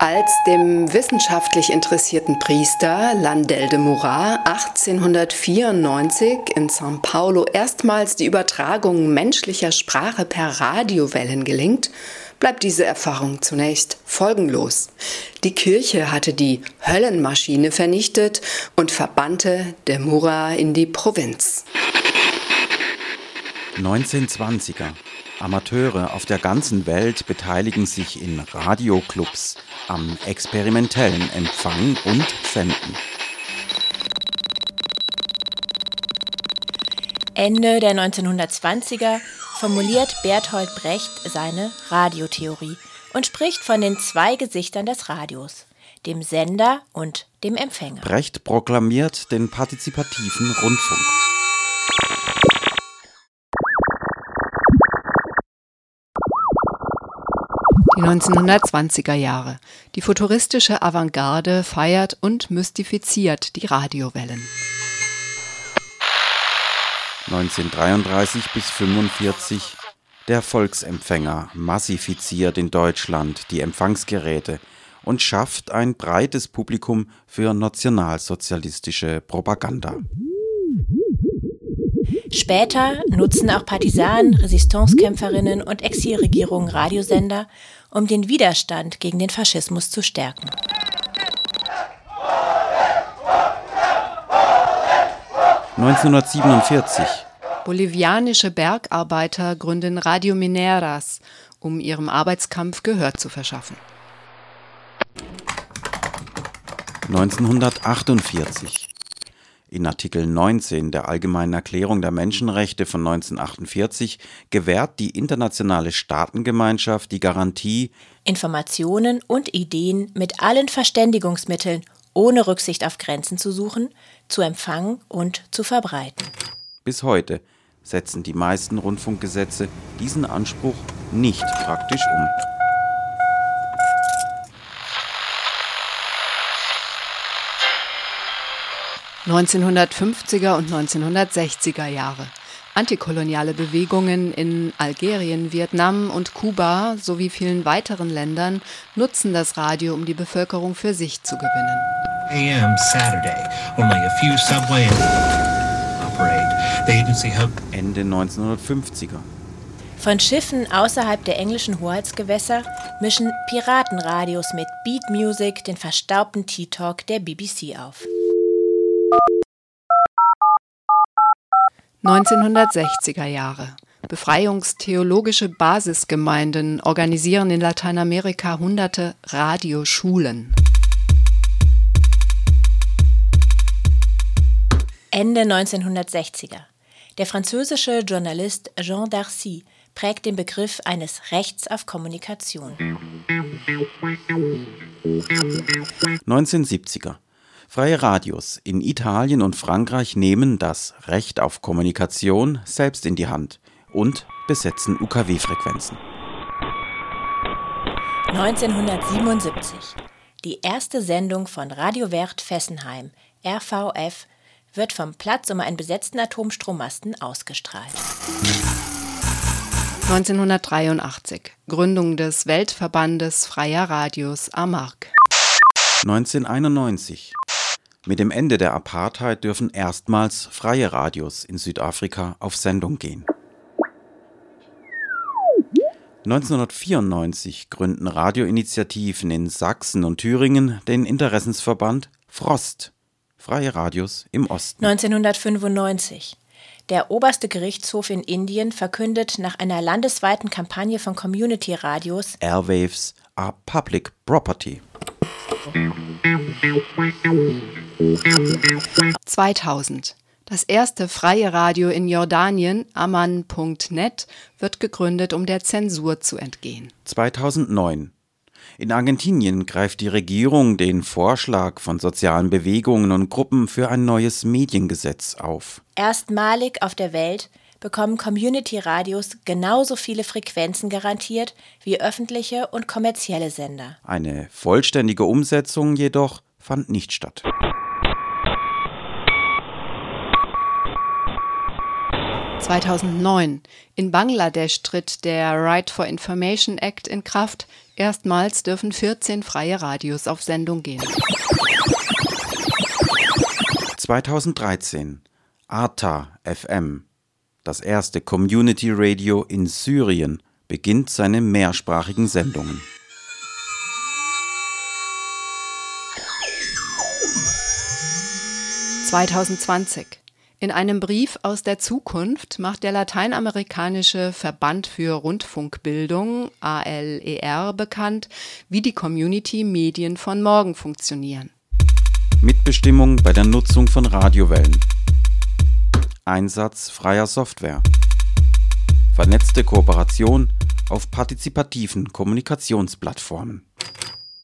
Als dem wissenschaftlich interessierten Priester Landel de Murat 1894 in São Paulo erstmals die Übertragung menschlicher Sprache per Radiowellen gelingt, bleibt diese Erfahrung zunächst folgenlos. Die Kirche hatte die Höllenmaschine vernichtet und verbannte de Murat in die Provinz. 1920er. Amateure auf der ganzen Welt beteiligen sich in Radioclubs am experimentellen Empfang und Senden. Ende der 1920er formuliert Bertolt Brecht seine Radiotheorie und spricht von den zwei Gesichtern des Radios, dem Sender und dem Empfänger. Brecht proklamiert den partizipativen Rundfunk. Die 1920er Jahre. Die futuristische Avantgarde feiert und mystifiziert die Radiowellen. 1933 bis 1945 der Volksempfänger massifiziert in Deutschland die Empfangsgeräte und schafft ein breites Publikum für nationalsozialistische Propaganda. Später nutzen auch Partisanen, Resistancekämpferinnen und Exilregierungen Radiosender, um den Widerstand gegen den Faschismus zu stärken. (1947) Bolivianische Bergarbeiter gründen Radio Mineras, um ihrem Arbeitskampf Gehör zu verschaffen. 1948 in Artikel 19 der Allgemeinen Erklärung der Menschenrechte von 1948 gewährt die internationale Staatengemeinschaft die Garantie, Informationen und Ideen mit allen Verständigungsmitteln ohne Rücksicht auf Grenzen zu suchen, zu empfangen und zu verbreiten. Bis heute setzen die meisten Rundfunkgesetze diesen Anspruch nicht praktisch um. 1950er und 1960er Jahre. Antikoloniale Bewegungen in Algerien, Vietnam und Kuba sowie vielen weiteren Ländern nutzen das Radio, um die Bevölkerung für sich zu gewinnen. AM Saturday, only a few subway operate. The agency Ende 1950er. Von Schiffen außerhalb der englischen Hoheitsgewässer mischen Piratenradios mit Beat Music den verstaubten Tea Talk der BBC auf. 1960er Jahre. Befreiungstheologische Basisgemeinden organisieren in Lateinamerika hunderte Radioschulen. Ende 1960er. Der französische Journalist Jean Darcy prägt den Begriff eines Rechts auf Kommunikation. 1970er. Freie Radios in Italien und Frankreich nehmen das Recht auf Kommunikation selbst in die Hand und besetzen UKW-Frequenzen. 1977. Die erste Sendung von Radio Wert Fessenheim, RVF, wird vom Platz um einen besetzten Atomstrommasten ausgestrahlt. 1983. Gründung des Weltverbandes Freier Radios AMARC. 1991. Mit dem Ende der Apartheid dürfen erstmals freie Radios in Südafrika auf Sendung gehen. 1994 gründen Radioinitiativen in Sachsen und Thüringen den Interessensverband Frost, freie Radios im Osten. 1995 der oberste Gerichtshof in Indien verkündet nach einer landesweiten Kampagne von Community Radios Airwaves are public property. 2000. Das erste freie Radio in Jordanien, Amman.net, wird gegründet, um der Zensur zu entgehen. 2009. In Argentinien greift die Regierung den Vorschlag von sozialen Bewegungen und Gruppen für ein neues Mediengesetz auf. Erstmalig auf der Welt bekommen Community-Radios genauso viele Frequenzen garantiert wie öffentliche und kommerzielle Sender. Eine vollständige Umsetzung jedoch fand nicht statt. (2009) In Bangladesch tritt der Right for Information Act in Kraft. Erstmals dürfen 14 freie Radios auf Sendung gehen. 2013 Arta FM, das erste Community Radio in Syrien, beginnt seine mehrsprachigen Sendungen. (2020) In einem Brief aus der Zukunft macht der lateinamerikanische Verband für Rundfunkbildung ALER bekannt, wie die Community-Medien von morgen funktionieren. Mitbestimmung bei der Nutzung von Radiowellen. Einsatz freier Software. Vernetzte Kooperation auf partizipativen Kommunikationsplattformen